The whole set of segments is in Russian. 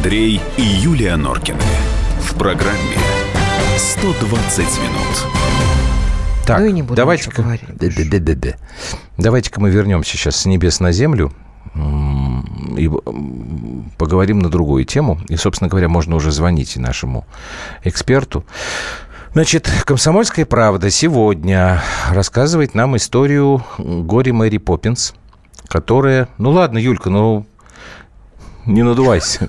Андрей и Юлия Норкины. В программе 120 минут. Так, Ну и не буду давайте-ка, ничего говорить давайте-ка мы вернемся сейчас с небес на землю и поговорим на другую тему. И, собственно говоря, можно уже звонить и нашему эксперту. Значит, «Комсомольская правда» сегодня рассказывает нам историю горе Мэри Поппинс, которая... Ну ладно, Юлька, ну не надувайся.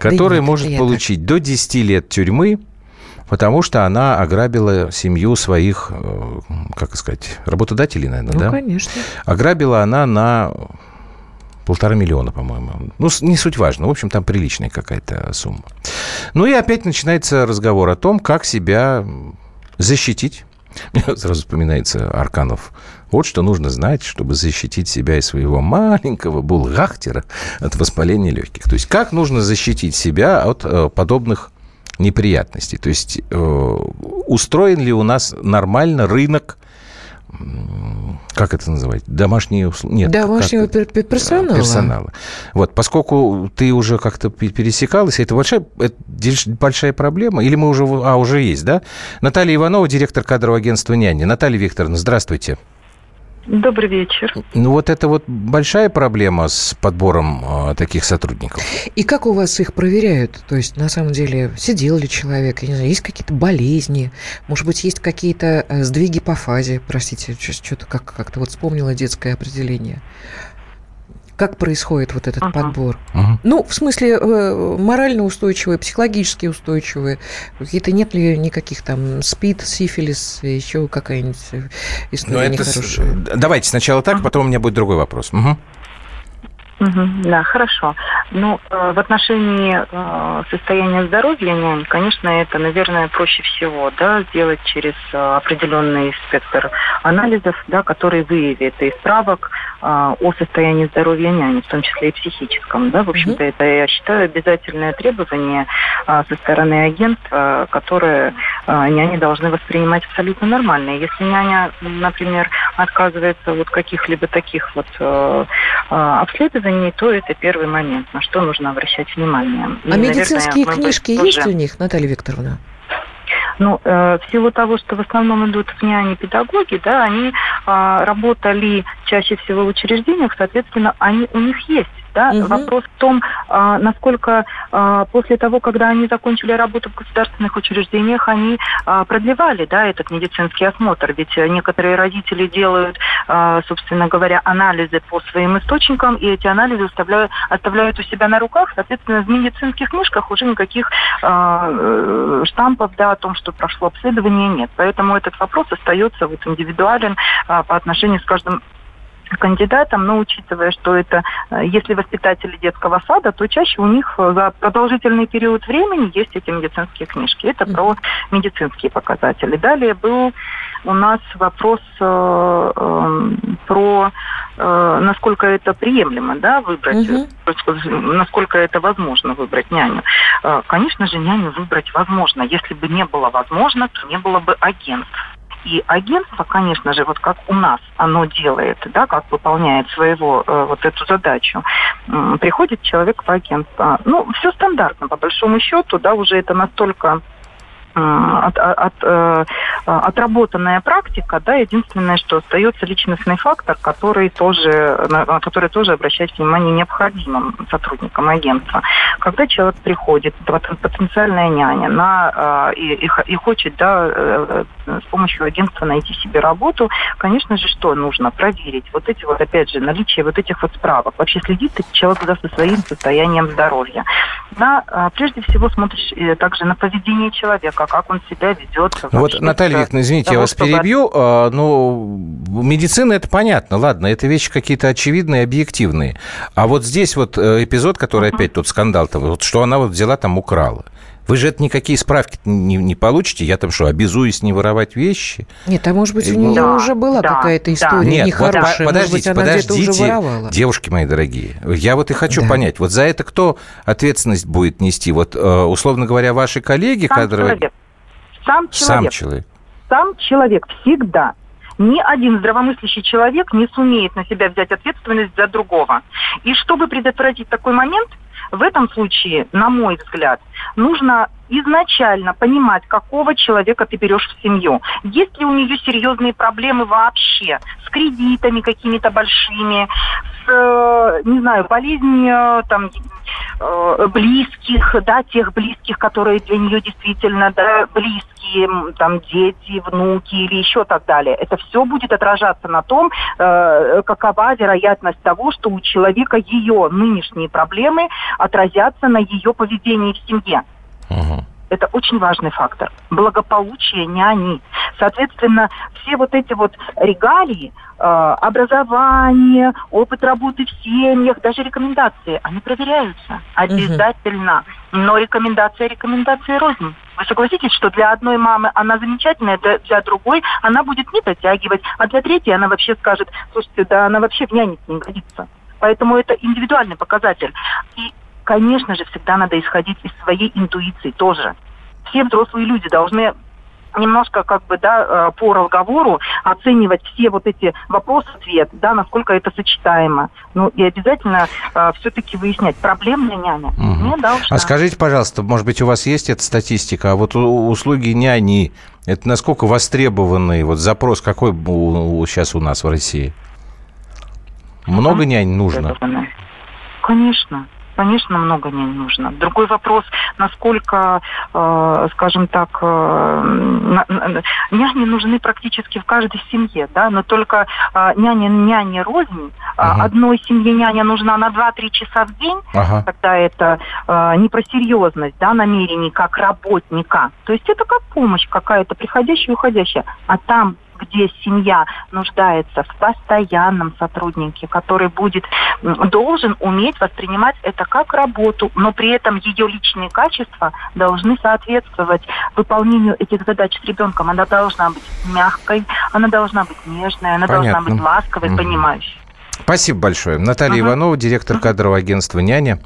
Которая нет, может получить до 10 лет тюрьмы, потому что она ограбила семью своих, э, как сказать, работодателей, наверное, Ну, да? конечно. Ограбила она на полтора миллиона, по-моему. Ну, не суть важно. В общем, там приличная какая-то сумма. Ну и опять начинается разговор о том, как себя защитить. Мне сразу вспоминается Арканов. Вот что нужно знать, чтобы защитить себя и своего маленького булгахтера от воспаления легких. То есть как нужно защитить себя от э, подобных неприятностей. То есть э, устроен ли у нас нормально рынок как это называть? Домашние услуги? Нет. Домашнего как- пер- пер- персонала. персонала. Вот, поскольку ты уже как-то пе- пересекалась, это большая, это большая проблема? Или мы уже... А, уже есть, да? Наталья Иванова, директор кадрового агентства «Няни». Наталья Викторовна, здравствуйте. Добрый вечер. Ну, вот это вот большая проблема с подбором э, таких сотрудников? И как у вас их проверяют? То есть, на самом деле, сидел ли человек, я не знаю, есть какие-то болезни, может быть, есть какие-то э, сдвиги по фазе, простите, что-то как- как-то вот вспомнила детское определение. Как происходит вот этот Ага. подбор? Мгм. Ну, в смысле, э, морально устойчивые, психологически устойчивые. Какие-то нет ли никаких там СПИД, сифилис, еще какая-нибудь э, Ну, история это с- нехорошая? Давайте сначала так, потом у меня будет другой вопрос. Мгм. Мгм, да, хорошо. Ну, э, в отношении э, состояния здоровья нянь, конечно, это, наверное, проще всего, да, сделать через э, определенный спектр анализов, да, который выявит и справок э, о состоянии здоровья няни, в том числе и психическом, да, в общем-то, это, я считаю, обязательное требование э, со стороны агентства, которое э, няни должны воспринимать абсолютно нормально. Если няня, например, отказывается от каких-либо таких вот э, обследований, то это первый момент, на что нужно обращать внимание. И, А наверное, медицинские бы книжки есть у них, Наталья Викторовна? Ну, э, в силу того, что в основном идут в няни педагоги, да, они а, работали чаще всего в учреждениях, соответственно, они у них есть. Да? Мгм. Вопрос в том, а, насколько а, после того, когда они закончили работу в государственных учреждениях, они а, продлевали да, этот медицинский осмотр. Ведь некоторые родители делают, собственно говоря, анализы по своим источникам, и эти анализы оставляют, оставляют у себя на руках. Соответственно, в медицинских книжках уже никаких э, штампов да, о том, что прошло обследование, нет. Поэтому этот вопрос остается вот индивидуален по отношению с каждым кандидатам, но учитывая, что это, э, если воспитатели детского сада, то чаще у них э, за продолжительный период времени есть эти медицинские книжки. Это про медицинские показатели. Далее был у нас вопрос э, э, про э, насколько это приемлемо, да, выбрать, есть, насколько это возможно выбрать няню. Э, Конечно же, няню выбрать возможно. Если бы не было возможно, то не было бы агентств. И агентство, конечно же, вот как у нас оно делает, да, как выполняет своего э, вот эту задачу, М, приходит человек в агентство. Ну, все стандартно, по большому счету, да, уже это настолько от, от, э, отработанная практика, да, единственное, что остается личностный фактор, который тоже, на который тоже обращать внимание необходимым сотрудникам агентства. Когда человек приходит, пот- потенциальная няня, на, э, и, и и хочет да, э, э, с помощью агентства найти себе работу, конечно же, что нужно? Проверить вот эти вот, опять же, наличие вот этих вот справок. Вообще следит человек за своим состоянием здоровья. Да, э, прежде всего смотришь э, также на поведение человека, как он себя ведет. Вот, Наталья Викторовна, извините, я того, вас чтобы- перебью. а, Ну, медицина это понятно, ладно, это вещи какие-то очевидные, объективные. А вот здесь вот э, эпизод, который опять тут скандал-то, вот что она вот взяла там украла. Вы же это никакие справки не, не получите. Я там что, обязуюсь не воровать вещи? Нет, а может быть, у Да, нее уже была да, какая-то да. история Нет, вот нехорошая. по- может быть, подождите, она где-то уже подождите, воровала. девушки мои дорогие. Я вот и хочу Да. понять, вот за это кто ответственность будет нести? Вот, э, условно говоря, ваши коллеги Сам кадровые? человек. Сам Сам человек. человек. Сам человек всегда. Ни один здравомыслящий человек не сумеет на себя взять ответственность за другого. И чтобы предотвратить такой момент, в этом случае, на мой взгляд, нужно изначально понимать, какого человека ты берешь в семью. Есть ли у нее серьезные проблемы вообще с кредитами какими-то большими, с, э, не знаю, болезнью там, э, близких, да, тех близких, которые для нее действительно да, близкие, там, дети, внуки или еще так далее. Это все будет отражаться на том, э, какова вероятность того, что у человека ее нынешние проблемы отразятся на ее поведении в семье. Угу. Это очень важный фактор. Благополучие няни. Соответственно, все вот эти вот регалии, э, образование, опыт работы в семьях, даже рекомендации, они проверяются обязательно. Угу. Но рекомендация рекомендации рознь. Вы согласитесь, что для одной мамы она замечательная, для, для другой она будет не дотягивать, а для третьей она вообще скажет, слушайте, да она вообще в няне не годится. Поэтому это индивидуальный показатель. И конечно же, всегда надо исходить из своей интуиции тоже. Все взрослые люди должны немножко как бы да, э, по разговору оценивать все вот эти вопросы-ответ, да, насколько это сочетаемо. Ну и обязательно э, все-таки выяснять, проблемная няня угу. не должна. А скажите, пожалуйста, может быть, у вас есть эта статистика, а вот услуги няни, это насколько востребованный вот запрос какой сейчас у нас в России? Много а? нянь нужно? Конечно. Конечно, много не нужно. Другой вопрос, насколько, э, скажем так, э, няни нужны практически в каждой семье, да, но только э, няня няне рознь. Ага. Одной семье няня нужна на 2-3 часа в день, ага. когда это э, не про серьезность, да, намерений как работника. То есть это как помощь какая-то приходящая и уходящая. А там где семья нуждается в постоянном сотруднике, который будет должен уметь воспринимать это как работу, но при этом ее личные качества должны соответствовать выполнению этих задач с ребенком. Она должна быть мягкой, она должна быть нежной, она Понятно. должна быть ласковой, угу. понимающей. Спасибо большое. Наталья ага. Иванова, директор кадрового агентства «Няня»,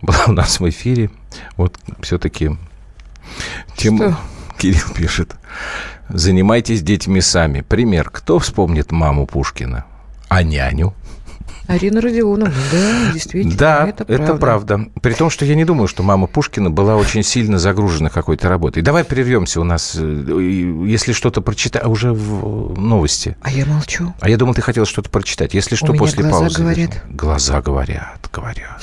была у нас в эфире. Вот все-таки тем... Кирилл пишет. Занимайтесь детьми сами. Пример. Кто вспомнит маму Пушкина? А няню? Арина Родионовна, да, действительно, да, это правда. это правда. При том, что я не думаю, что мама Пушкина была очень сильно загружена какой-то работой. Давай прервемся у нас, э, если что-то прочитать, а уже в новости. А я молчу. А я думал, ты хотела что-то прочитать. Если что, у после глаза паузы. Говорят. Глаза говорят, говорят.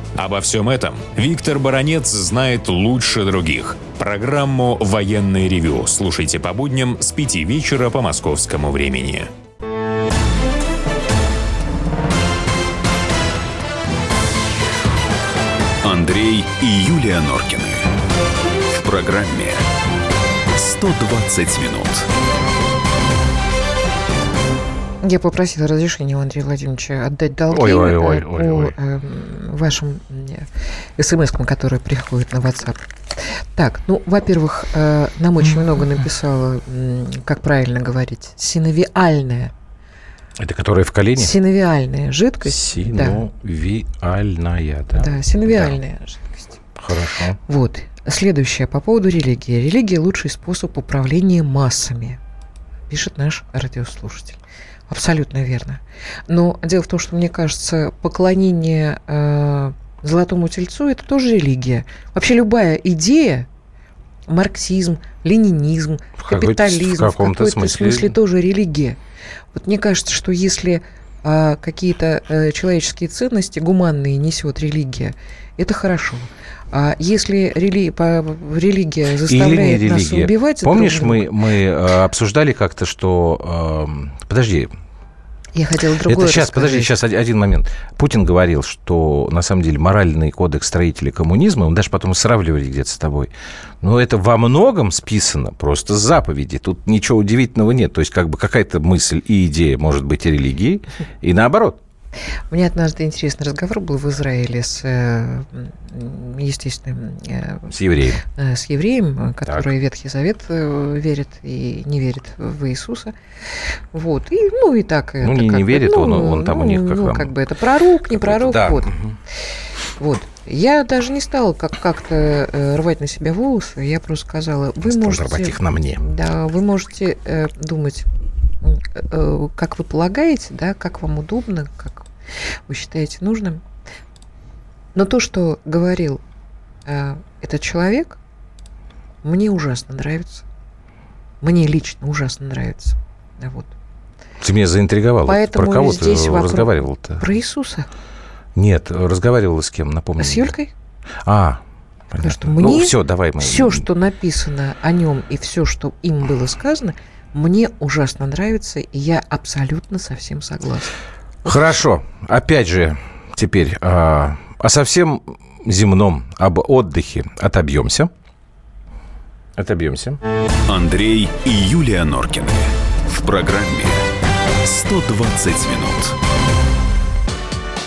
Обо всем этом Виктор Баранец знает лучше других. Программу «Военный ревю» слушайте по будням с 5 вечера по московскому времени. Андрей и Юлия Норкины. В программе «120 минут». Я попросила разрешения у Андрея Владимировича отдать долги ой, ой, ой, э, по ой, ой. Эм, вашим смс-кам, которые приходят на WhatsApp. Так, ну, во-первых, э, нам очень много написало, как правильно говорить, синовиальная. Это которая в колене? Синовиальная жидкость. Синовиальная, да. Да, синовиальная да. жидкость. Хорошо. Вот. Следующее по поводу религии. Религия – лучший способ управления массами, пишет наш радиослушатель. Абсолютно верно. Но дело в том, что мне кажется, поклонение э, золотому тельцу это тоже религия. Вообще любая идея, марксизм, ленинизм, в капитализм, в каком-то, в каком смысле... смысле тоже религия. Вот мне кажется, что если э, какие-то э, человеческие ценности гуманные несет религия, это хорошо. А если рели... религия заставляет нас религия. убивать... Помнишь, мы, мы э, обсуждали как-то, что... Э, подожди, Я хотела другое Это сейчас, рассказать. подожди, сейчас один момент. Путин говорил, что на самом деле моральный кодекс строителей коммунизма, мы даже потом сравнивали где-то с тобой, но это во многом списано просто с заповеди. Тут ничего удивительного нет. То есть как бы какая-то мысль и идея может быть и религией, и наоборот. У меня однажды интересный разговор был в Израиле с, э, естественно, э, С евреем. э, с евреем, который Ветхий Завет верит и не верит в Иисуса. Вот. И, ну, и так. Ну, не- не бы, верит ну, он, он там у них как ну, вам? как бы это пророк, не пророк. Да. Вот. Вот. Я даже не стала как- как-то рвать на себя волосы. Я просто сказала, вы Стал можете... рвать их на мне. Да, вы можете э, думать, как вы полагаете, да, как вам удобно, как вы считаете нужным. Но то, что говорил э, этот человек, мне ужасно нравится. Мне лично ужасно нравится. Вот. Ты меня заинтриговал. Поэтому Про кого здесь ты вопрос- разговаривал-то? Про Иисуса. Нет, разговаривала с кем, напомню. С. Юлькой? А, Потому понятно. что Ну, мне все, давай мы. Все, что написано о нем и все, что им было сказано, мне ужасно нравится, и я абсолютно со всем согласна. Хорошо. Опять же, теперь а, о совсем земном, об отдыхе отобьемся. Отобьемся. Андрей и Юлия Норкины. В программе «120 минут».